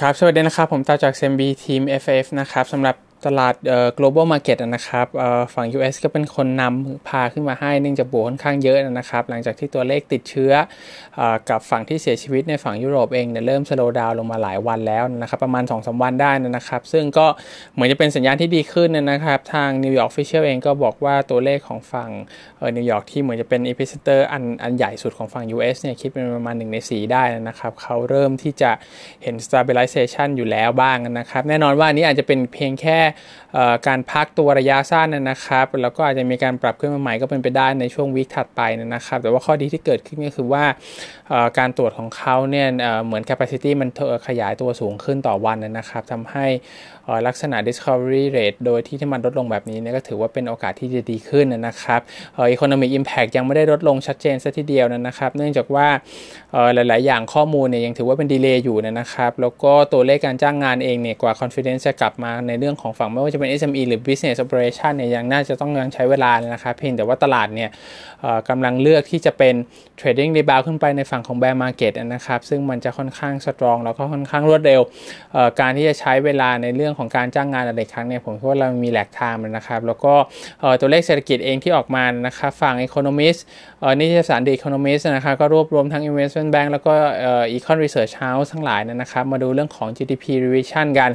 ครับ สวัสดีนะครับ ผมตาจากเซมบีทีม FF นะครับสำหรับ ตลาด global market นะครับฝั่ง US ก็เป็นคนนำพาขึ้นมาให้เนื่องจากบวกค่อนข้างเยอะนะครับ หลังจากที่ตัวเลขติดเชื้ออกับฝั่งที่เสียชีวิตในฝั่งยุโรปเองเนี่ยเริ่มสโลว์ดาวลงมาหลายวันแล้วนะครับ ประมาณ2อสวันได้นะครับ ซึ่งก็เหมือนจะเป็นสัญญาณที่ดีขึ้นนะครับ ทาง New York Official เองก็บอกว่าตัวเลขของฝั่งนิวยอร์กที่เหมือนจะเป็น epicenter อันอันใหญ่สุดของฝั่ง US เนี่ยคิดเป็นประมาณ1ใน4 ได้นะครับเขาเริ่มที่จะเห็น stabilization อยู่แล้วบ้างนะครับ แน่นอนว่านี้อาจจะเป็นเพียงแค่การพักตัวระยะสั้นนะครับแล้วก็อาจจะมีการปรับขึ้นมาใหม่ก็เป็นไปได้ในช่วงวิกถัดไปนะครับ แต่ว่าข้อดีที่เกิดขึ้นก็คือว่าการตรวจของเขาเนี่ยเหมือน capacity มันขยายตัวสูงขึ้นต่อวันนะครับทำให้ลักษณะ discovery rate โดยที่ที่มันลดลงแบบนี้เนี่ยก็ถือว่าเป็นโอกาสที่จะดีขึ้นนะครับ economic impact ยังไม่ได้ลดลงชัดเจนซะทีเดียวนะครับ เนื่องจากว่าหลาย ๆ อย่างข้อมูลเนี่ยยังถือว่าเป็นดีเลย์อยู่นะครับ แล้วก็ตัวเลขการจ้างงานเองเนี่ยกว่า confidence จะกลับมาในเรื่องของฝั่งไม่ว่าจะเป็น SME หรือ business operation เนี่ยยังน่าจะต้องยังใช้เวลานะครับเพียงแต่ว่าตลาดเนี่ยกำลังเลือกที่จะเป็น trading rebound ขึ้นไปในฝั่งของ bear market นะครับ ซึ่งมันจะค่อนข้าง strong แล้วก็ค่อนข้างรวดเร็ว การที่จะใช้เวลาในเรื่องของการจ้างงานอะไรครั้งเนี่ยผมคิดว่าเรามีแหลกทางนะครับ แล้วก็ตัวเลขเศรษฐกิจเองที่ออกมานะครับฝั่ง Economist นิตยสาร The Economist นะครับก็รวบรวมทั้ง Investment Bank แล้วก็ Econ Research House ทั้งหลายนะครับมาดูเรื่องของ GDP revision กัน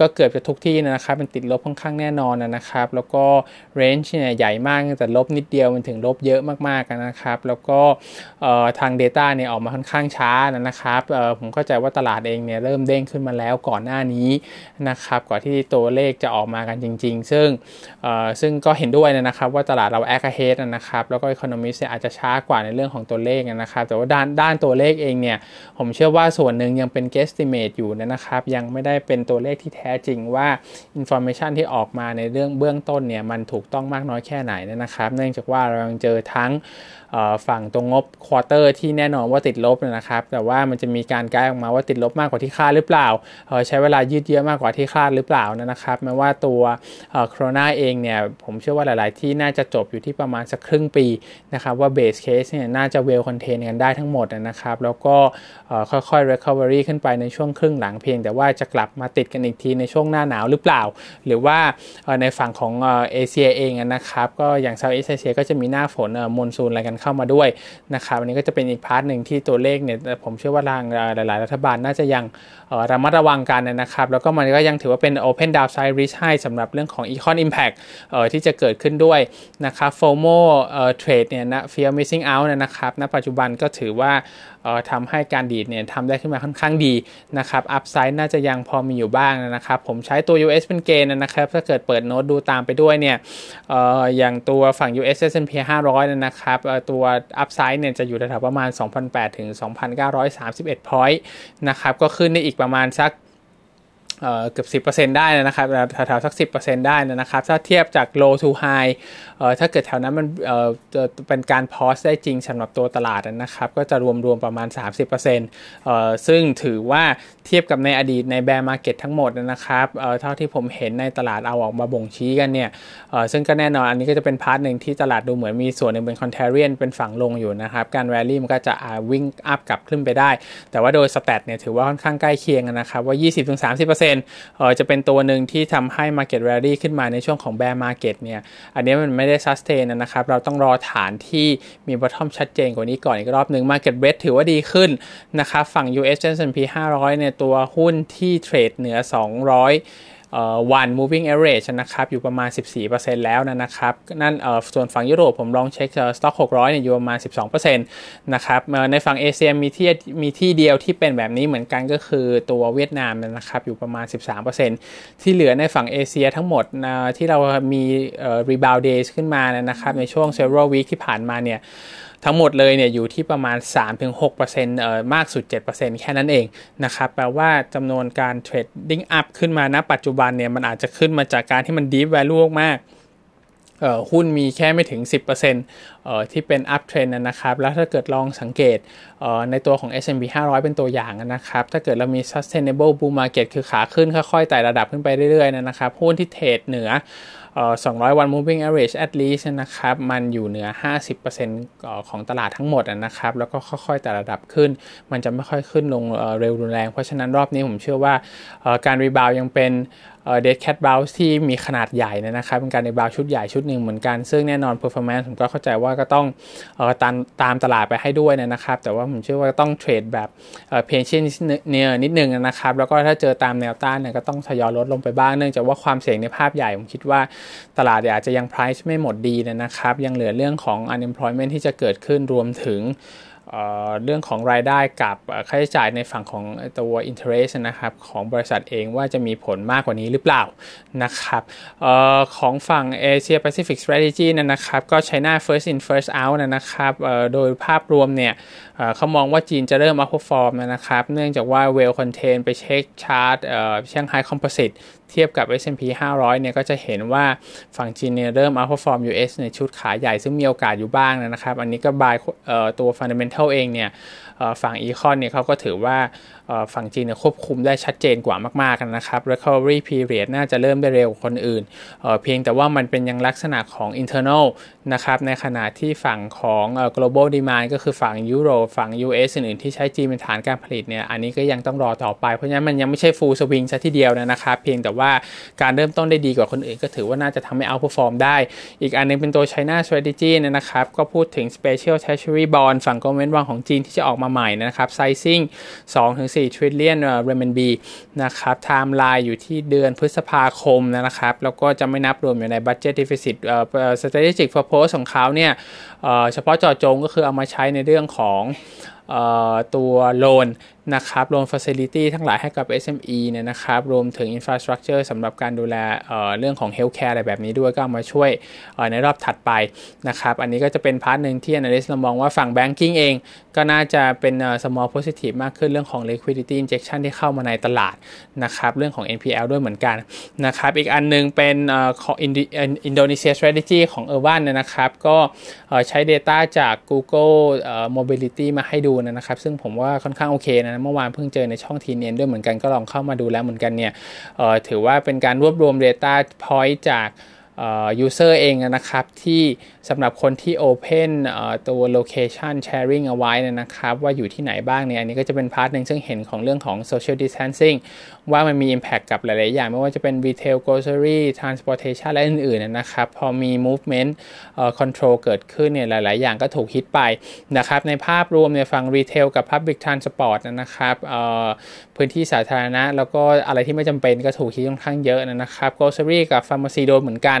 ก็เกิดจากทุกที่นะครับเป็นติดลบค่อนข้างแน่นอนนะครับ แล้วก็ range เนี่ยใหญ่มากแต่ลบนิดเดียวมันถึงลบเยอะมากๆนะครับ แล้วก็ทาง Data เนี่ยออกมาค่อนข้างช้านะครับผมเข้าใจว่าตลาดเองเนี่ยเริ่มเด้งขึ้นมาแล้วก่อนหน้านี้นะครับก่อนที่ตัวเลขจะออกมากันจริง ๆ ซึ่งซึ่งก็เห็นด้วยนะครับว่าตลาดเรา ahead นะครับแล้วก็ Economist อาจจะช้ากว่าในเรื่องของตัวเลขนะครับแต่ว่าด้านด้านตัวเลขเองเนี่ยผมเชื่อว่าส่วนหนึ่งยังเป็น guesstimate อยู่นะครับยังไม่ได้เป็นตัวเลขที่แท้จริงว่า information ที่ออกมาในเรื่องเบื้องต้นเนี่ยมันถูกต้องมากน้อยแค่ไหนนะครับ เนื่องจากว่าเรายังเจอทั้งฝั่งตรงงบ quarter ที่แน่นอนว่าติดลบนะครับ แต่ว่ามันจะมีการกายออกมาว่าติดลบมากกว่าที่คาดหรือเปล่า ใช้เวลายืดเยื้อมากกว่าที่คาดหรือเปล่านะครับแม้ว่าตัวโคโรนาเองเนี่ยผมเชื่อว่าหลาย ๆ ที่น่าจะจบอยู่ที่ประมาณสักครึ่งปีนะครับว่า base case เนี่ยน่าจะ well contain กันได้ทั้งหมดนะครับ แล้วก็ค่อยๆ recovery ขึ้นไปในช่วงครึ่งหลังเพียง แต่ว่าจะกลับมาติดกันอีกทีในช่วงหน้าหนาวหรือเปล่าหรือว่าในฝั่งของเอเชียเองนะครับก็อย่าง South Asia ก็จะมีหน้าฝน monsoon อะไรกันเข้ามาด้วยนะครับอันนี้ก็จะเป็นอีก part หนึ่งที่ตัวเลขเนี่ยผมเชื่อว่าทางหลาย ๆ รัฐบาลน่าจะยังระมัดระวังกันนะครับ แล้วก็มันก็ยังถือว่าเป็น Open Downside Risk ให้สำหรับเรื่องของ Econ Impact ที่จะเกิดขึ้นด้วยนะครับ FOMO Trade เนี่ยนะ Fear Missing Out นะครับณปัจจุบันก็ถือว่าทำให้การดีดเนี่ยทำได้ขึ้นมาค่อนข้างดีนะครับอัพไซด์น่าจะยังพอมีอยู่บ้างนะครับ ผมใช้ตัว US เป็นเกณฑ์นะครับ ถ้าเกิดเปิดโน้ตดูตามไปด้วยเนี่ยออย่างตัวฝั่ง US S&P 500 นะครับ ตัว upside เนี่ยจะอยู่แถวประมาณ2,008ถึง 2,931 point นะครับ ก็ขึ้นได้อีกประมาณสัก เกือบ 10%ได้นะครับแถวๆสัก 10%ได้นะครับ ถ้าเทียบจาก low to high ถ้าเกิดแถวนั้นมันเป็นการพอสได้จริงสำหรับตัวตลาดนะครับ ก็จะรวมๆประมาณ 30%ซึ่งถือว่าเทียบกับในอดีตใน bear market ทั้งหมดนะครับเท่าที่ผมเห็นในตลาดเอาออกมาบ่งชี้กันเนี่ยซึ่งก็แน่นอนอันนี้ก็จะเป็น part หนึ่งที่ตลาดดูเหมือนมีส่วนหนึ่งเป็น contrarian เป็นฝั่งลงอยู่นะครับ การแรลลี่มันก็จะวิ่ง up กลับขึ้นไปได้ แต่ว่าโดย stat เนี่ยถือว่าค่อนข้างใกล้เคียงนะครับว่า 20-30%เออจะเป็นตัวหนึ่งที่ทำให้ Market Rally ขึ้นมาในช่วงของ Bear Market เนี่ย อันนี้มันไม่ได้ sustain นะครับ เราต้องรอฐานที่มี bottom ชัดเจนกว่านี้ก่อนอีกรอบหนึ่ง Market b r e a d ถือว่าดีขึ้นนะครับ ฝั่ง US S&P 500 เนี่ยตัวหุ้นที่เทรดเหนือ 200 วัน moving average นะครับ อยู่ประมาณ 14%แล้วนะครับ นั่นส่วนฝั่งยุโรปผมลองเช็ค stock 600เนี่ยอยู่ประมาณ 12%นะครับ ในฝั่งเอเชียมีที่มีที่เดียวที่เป็นแบบนี้เหมือนกันก็คือตัวเวียดนามนะครับ อยู่ประมาณ 13%ที่เหลือในฝั่งเอเชียทั้งหมดที่เรามี rebound days ขึ้นมานะครับ ในช่วง several week ที่ผ่านมาเนี่ย ทั้งหมดเลยเนี่ยอยู่ที่ประมาณ 3-6%เอ่อมากสุด 7%แค่นั้นเองนะครับแปลว่าจำนวนการ trading up ขึ้นมาณปัจจุบันเนี่ยมันอาจจะขึ้นมาจากการที่มัน deep value มากหุ้นมีแค่ไม่ถึง 10%เอ่อที่เป็น uptrend นะครับ แล้วถ้าเกิดลองสังเกตในตัวของ S&P 500 เป็นตัวอย่างนะครับ ถ้าเกิดเรามี sustainable bull market คือขาขึ้นค่อยๆไต่ระดับขึ้นไปเรื่อยๆนะครับ หุ้นที่เทรดเหนือ 200 วัน moving average at least นะครับ มันอยู่เหนือ 50%ของตลาดทั้งหมดนะครับ แล้วก็ค่อยๆไต่ระดับขึ้น มันจะไม่ค่อยขึ้นลงเร็วรุนแรง เพราะฉะนั้นรอบนี้ผมเชื่อว่าการ rebound ยังเป็น dead cat bounce ที่มีขนาดใหญ่นะครับเป็นการในบาวชุดใหญ่ชุดหนึ่งเหมือนกัน ซึ่งแน่นอน performance ผมก็เข้าใจว่าก็ต้องตามตามตลาดไปให้ด้วยนะครับ แต่ว่าผมเชื่อว่าต้องเทรดแบบ precautionary นิดนึงนะครับ แล้วก็ถ้าเจอตามแนวต้านเนี่ยก็ต้องทยอยลดลงไปบ้างเนื่องจากว่าความเสี่ยงในภาพใหญ่ ผมคิดว่าตลาดอาจจะยัง price ไม่หมดดีนะครับ ยังเหลือเรื่องของ unemployment ที่จะเกิดขึ้นรวมถึง เรื่องของรายได้กับค่าใช้จ่ายในฝั่งของตัว interest นะครับของบริษัทเองว่าจะมีผลมากกว่านี้หรือเปล่านะครับออของฝั่ง Asia Pacific Strategy นะนะครับก็ China first in first out นะครับโดยภาพรวมเนี่ยเขามองว่าจีนจะเริ่ม outperform นะครับเนื่องจากว่า well contain ไปเช็คชาร์ตเชียงไฮ้ composite เทียบกับ S&P 500 เนี่ยก็จะเห็นว่าฝั่งจีนเนี่ยเริ่ม outperform US ในชุดขาใหญ่ซึ่งมีโอกาสอยู่บ้างนะครับ อันนี้ก็บายตัว fundamental เองเนี่ยฝั่งอีคอนเนี่ยเขาก็ถือว่าฝั่งจีนควบคุมได้ชัดเจนกว่ามากๆนะครับ recovery period น่าจะเริ่มได้เร็วกว่าคนอื่นเเพียงแต่ว่ามันเป็นยังลักษณะของ internal นะครับ ในขณะที่ฝั่งของ global demand ก็คือฝั่งยุโรปฝั่ง US อื่นๆที่ใช้จีนเป็นฐานการผลิตเนี่ย อันนี้ก็ยังต้องรอต่อไป เพราะฉะนั้นมันยังไม่ใช่ full swing ซะทีเดียวนะครับ เพียงแต่ว่าการเริ่มต้นได้ดีกว่าคนอื่น ก็ถือว่าน่าจะทำให้ outperform ได้ อีกอันนึงเป็นตัว China strategy นะครับ ก็พูดถึง special treasury bond ฝั่งกองเว้นวางของจีนที่จะออกมาใหม่นะครับ sizing 2-4 trillion renminbi นะครับ timeline อยู่ที่เดือนพฤษภาคมนะครับ แล้วก็จะไม่นับรวมอยู่ใน budget deficit strategic purpose ของเขาเนี่ยเฉพาะเจาะจงก็คือเอามาใช้ในเรื่องของตัวโลนนะครับโลนฟ facility ทั้งหลายให้กับ SME เนี่ยนะครับรวมถึง infrastructure สำหรับการดูแลเเรื่องของ healthcare อะไรแบบนี้ด้วยก็มาช่วยในรอบถัดไปนะครับอันนี้ก็จะเป็น part หนึ่งที่ analyst เรามองว่าฝั่ง banking เอง ก็น่าจะเป็น small positive มากขึ้นเรื่องของ liquidity injection ที่เข้ามาในตลาดนะครับเรื่องของ NPL ด้วยเหมือนกันนะครับอีกอันนึงเป็นของอินโดนีเซีย strategy ของ u r b a n นะครับก็ใช้ data จาก Google Mobility มาให้ดูนะครับ ซึ่งผมว่าค่อนข้างโอเคนะ เมื่อวานเพิ่งเจอในช่องทีเนียนด้วยเหมือนกันก็ลองเข้ามาดูแล้วเหมือนกันเนี่ยถือว่าเป็นการรวบรวม Data Point จาก user เองนะครับที่สำหรับคนที่ Open ตัว Location Sharing เอาไว้นะครับว่าอยู่ที่ไหนบ้างเนี่ยอันนี้ก็จะเป็น part หนึ่งซึ่งเห็นของเรื่องของ Social Distancing ว่ามันมี Impact กับหลาย ๆ อย่าง ไม่ว่าจะเป็น Retail Grocery Transportation และอื่น ๆ นะครับ พอมี Movement Control เกิดขึ้นเนี่ยหลาย ๆ อย่างก็ถูกฮิตไปนะครับในภาพรวมเนี่ยฝั่ง Retail กับ Public Transport นะครับพื้นที่สาธารณะ แล้วก็อะไรที่ไม่จำเป็นก็ถูกฮิตค่อนข้างเยอะนะครับ Grocery กับ Pharmacy โดนเหมือนกัน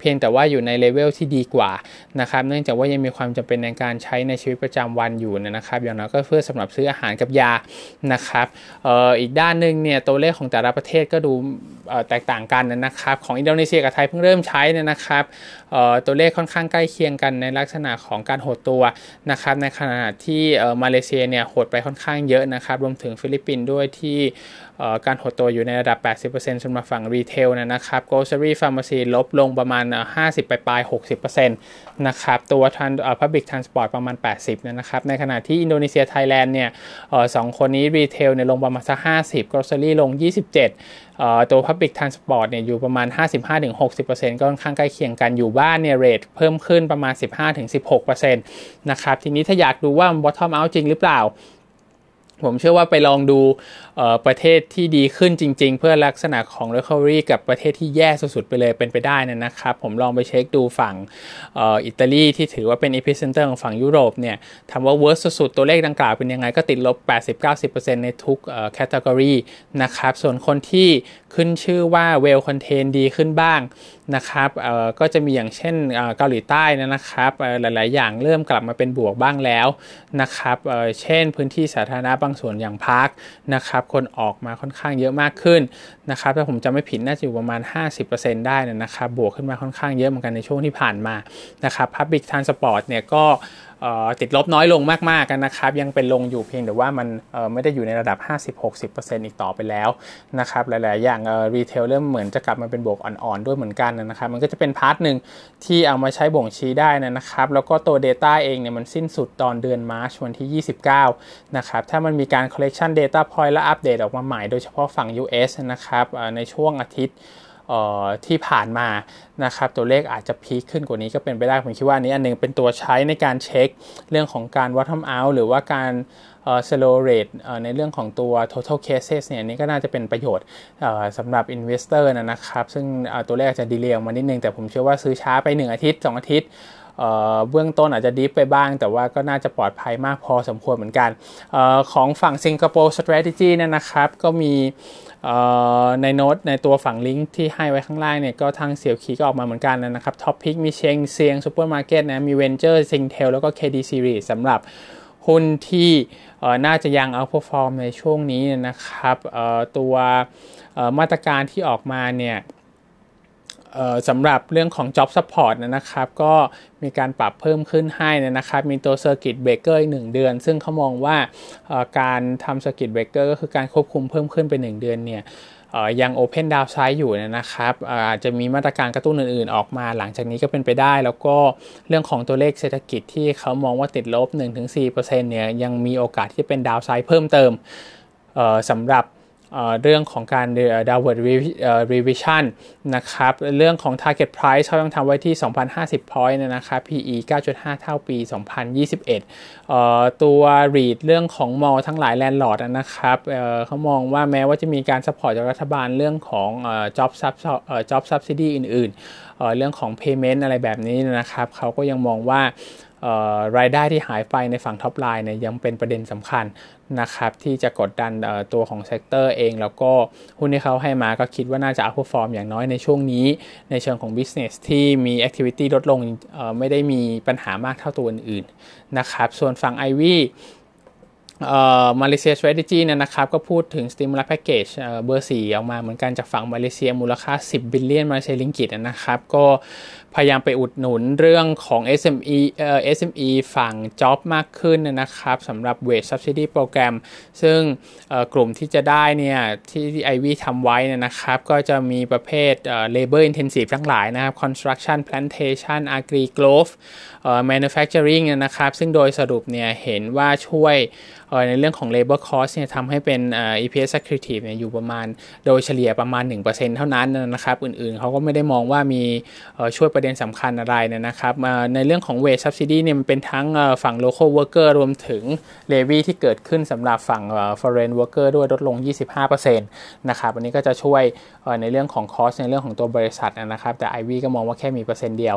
เพียงแต่ว่าอยู่ในเลเวลที่ดีกว่านะครับเนื่องจากว่ายังมีความจำเป็นในการใช้ในชีวิตประจำวันอยู่นะครับอย่างน้อยก็เพื่อสำหรับซื้ออาหารกับยานะครับอออีกด้านหนึ่งเนี่ยตัวเลขของแต่ละประเทศก็ดูแตกต่างกันนะครับ ของอินโดนีเซียกับไทยเพิ่งเริ่มใช้นะครับตัวเลขค่อนข้างใกล้เคียงกันในลักษณะของการหดตัวนะครับในขณะที่มาเลเซียเนี่ยหดไปค่อนข้างเยอะนะครับรวมถึงฟิลิปปินส์ด้วยที่การหดตัวอยู่ในระดับ 80%สำหรับฝั่ง retail นะครับ grocery pharmacy ลบลงประมาณ50 ไปปลาย 60%นะครับตัว public transport ประมาณ 80นะครับในขณะที่อินโดนีเซียไทยแลนด์เนี่ยสองคนนี้ retail เนี่ยลงประมาณสัก50 grocery ลง 27 ตัว Public Transport เนี่ยอยู่ประมาณ 55-60%ก็ค่อนข้างใกล้เคียงกันอยู่บ้านเนี่ย rate เพิ่มขึ้นประมาณ 15-16%นะครับทีนี้ถ้าอยากดูว่า bottom out จริงหรือเปล่าผมเชื่อว่าไปลองดู ประเทศที่ดีขึ้นจริง ๆ เพื่อลักษณะของ recovery กับประเทศที่แย่สุดๆไปเลยเป็นไปได้นะครับ ผมลองไปเช็คดูฝั่งอิตาลีที่ถือว่าเป็น epicenter ของฝั่งยุโรปเนี่ยทำว่า worst สุดๆ ตัวเลขดังกล่าวเป็นยังไงก็ติดลบ 80-90%ในทุก category นะครับ ส่วนคนที่ขึ้นชื่อว่า well contain ดีขึ้นบ้างนะครับก็จะมีอย่างเช่นเกาหลีใต้นะครับหลายๆ อย่างเริ่มกลับมาเป็นบวกบ้างแล้วนะครับเช่นพื้นที่สาธารณะบางส่วนอย่างพาร์คนะครับคนออกมาค่อนข้างเยอะมากขึ้นนะครับถ้าผมจำไม่ผิดน่าจะอยู่ประมาณ 50%ได้นะครับบวกขึ้นมาค่อนข้างเยอะเหมือนกันในช่วงที่ผ่านมานะครับ Public Transport เนี่ยก็ ติดลบน้อยลงมากๆกันนะครับ ยังเป็นลงอยู่เพียงแต่ว่ามันไม่ได้อยู่ในระดับ 50-60%อีกต่อไปแล้วนะครับหลายๆ อย่าง retail เริ่มเหมือนจะกลับมาเป็นบวกอ่อนๆ ด้วยเหมือนกันนะครับมันก็จะเป็นพาร์ทหนึ่งที่เอามาใช้บ่งชี้ได้นะครับ แล้วก็ตัว Data เองเนี่ยมันสิ้นสุดตอนเดือน March วันที่ 29 นะครับ ถ้ามันมีการ collection data point และอัปเดตออกมาใหม่โดยเฉพาะฝั่ง US นะครับในช่วงอาทิตย์ ที่ผ่านมานะครับตัวเลขอาจจะพีคขึ้นกว่านี้ก็เป็นไปได้ผมคิดว่านี้อันนึงเป็นตัวใช้ในการเช็คเรื่องของการ bottom out หรือว่าการ slow rate ในเรื่องของตัว total cases เนี่ยนี่ก็น่าจะเป็นประโยชน์สำหรับ investor นะครับ ซึ่งตัวเลขอาจะดีเลย์ออกมานิดนึงแต่ผมเชื่อว่าซื้อช้าไป 1 อาทิตย์ 2 อาทิตย์เบื้องต้นอาจจะดิฟไปบ้าง แต่ว่าก็น่าจะปลอดภัยมากพอสมควรเหมือนกันอของฝั่งสิงคโปร์ strategy เนี่ยนะครับก็มี ในโน้ตในตัวฝั่งลิงก์ที่ให้ไว้ข้างล่างเนี่ยก็ทางเสี่ยวคีก็ออกมาเหมือนกันนะครับ top pick มี Sheng Siong Supermarket นะมี Venture Singtel แล้วก็ KDC REIT สำหรับหุ้นที่น่าจะยัง outperform ในช่วงนี้นะครับตัวมาตรการที่ออกมาเนี่ย สำหรับเรื่องของ Job Support นะครับ ก็มีการปรับเพิ่มขึ้นให้นะครับ มีตัว Circuit Breaker อีก1เดือน ซึ่งเขามองว่าการทำ Circuit Breaker ก็คือการควบคุมเพิ่มขึ้นเป็น 1 เดือนเนี่ยยัง Open Downside อยู่นะครับอาจจะมีมาตรการกระตุ้นอื่นๆ ออกมา หลังจากนี้ก็เป็นไปได้ แล้วก็เรื่องของตัวเลขเศรษฐกิจที่เขามองว่าติดลบ 1-4%เนี่ยยังมีโอกาสที่จะเป็นดาวไซด์เพิ่มเติมสำหรับ เรื่องของการ downward revision นะครับ เรื่องของ target price เขาต้องทำไว้ที่ 2,050 point นะครับ PE 9.5 เท่าปี 2021 ตัว REIT เรื่องของ mall ทั้งหลาย landlord นะครับเขามองว่าแม้ว่าจะมีการ support จากรัฐบาลเรื่องของ job sub job subsidy อื่น ๆ เรื่องของ payment อะไรแบบนี้นะครับ เขาก็ยังมองว่า รายได้ที่หายไปในฝั่ง top line เนี่ยยังเป็นประเด็นสำคัญนะครับที่จะกดดันตัวของ sector เอง แล้วก็หุ้นที่เขาให้มาก็คิดว่าน่าจะ outperform อย่างน้อยในช่วงนี้ ในเชิงของ business ที่มี activity ลดลงไม่ได้มีปัญหามากเท่าตัวอื่นๆนะครับส่วนฝั่ง IV มาเลเซีย strategy เนี่ยนะครับ ก็พูดถึง stimulus package เบอร์ 4 ออกมาเหมือนกันจากฝั่งมาเลเซียมูลค่า 10 billion มาเลเซียริงกิตนะครับ ก็พยายามไปอุดหนุนเรื่องของ SME เอ่อ SME ฝั่ง job มากขึ้นนะครับสำหรับ wage subsidy program ซึ่งกลุ่มที่จะได้เนี่ยที่ไอวีทำไว้นะครับ ก็จะมีประเภท labor intensive ทั้งหลายนะครับ construction plantation agri growth manufacturing นะครับ ซึ่งโดยสรุปเนี่ยเห็นว่าช่วยในเรื่องของ labor cost เนี่ยทำให้เป็น EPS accretive เนี่ยอยู่ประมาณโดยเฉลี่ยประมาณ 1%เท่านั้นนะครับ อื่นๆเขาก็ไม่ได้มองว่ามีช่วยประเด็นสำคัญอะไรนะครับ ในเรื่องของ wage subsidy เนี่ยมันเป็นทั้งฝั่ง local worker รวมถึง levy ที่เกิดขึ้นสำหรับฝั่ง foreign worker ด้วยลดลง 25%นะครับอันนี้ก็จะช่วยในเรื่องของ cost ในเรื่องของตัวบริษัทนะครับ แต่ IV ก็มองว่าแค่มีเปอร์เซ็นต์เดียว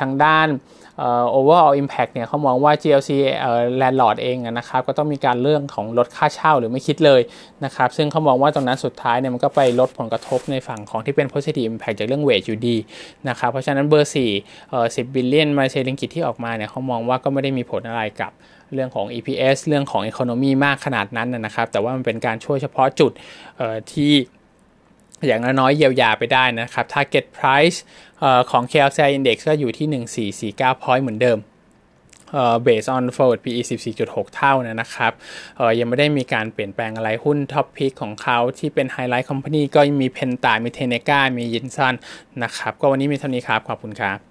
ทางด้าน overall impact เนี่ยเขามองว่า GLC landlord เองนะครับก็ต้องมีการเรื่องของลดค่าเช่าหรือไม่คิดเลยนะครับซึ่งเขามองว่าตรงนั้นสุดท้ายเนี่ยมันก็ไปลดผลกระทบในฝั่งของที่เป็น positive impact จากเรื่อง wage อยู่ดีนะครับเพราะฉะนั้นเบอร์4เอ่อ10บิลเลียนมาเชลิงกิตที่ออกมาเนี่ยเขามองว่าก็ไม่ได้มีผลอะไรกับเรื่องของ EPS เรื่องของ Economy มากขนาดนั้นนะครับ แต่ว่ามันเป็นการช่วยเฉพาะจุดที่อย่างน้อยๆเยียวยาไปได้นะครับ Target Price ของ KLCI Index ก็อยู่ที่ 1449 point เหมือนเดิม based on forward PE 14.6 เท่านะครับเอ่อยังไม่ได้มีการเปลี่ยนแปลงอะไรหุ้น top pick ของเขาที่เป็น highlight company ก็มี Penta มี Tenaga มี Yinson นะครับ ก็วันนี้มีเท่านี้ครับ ขอบคุณครับ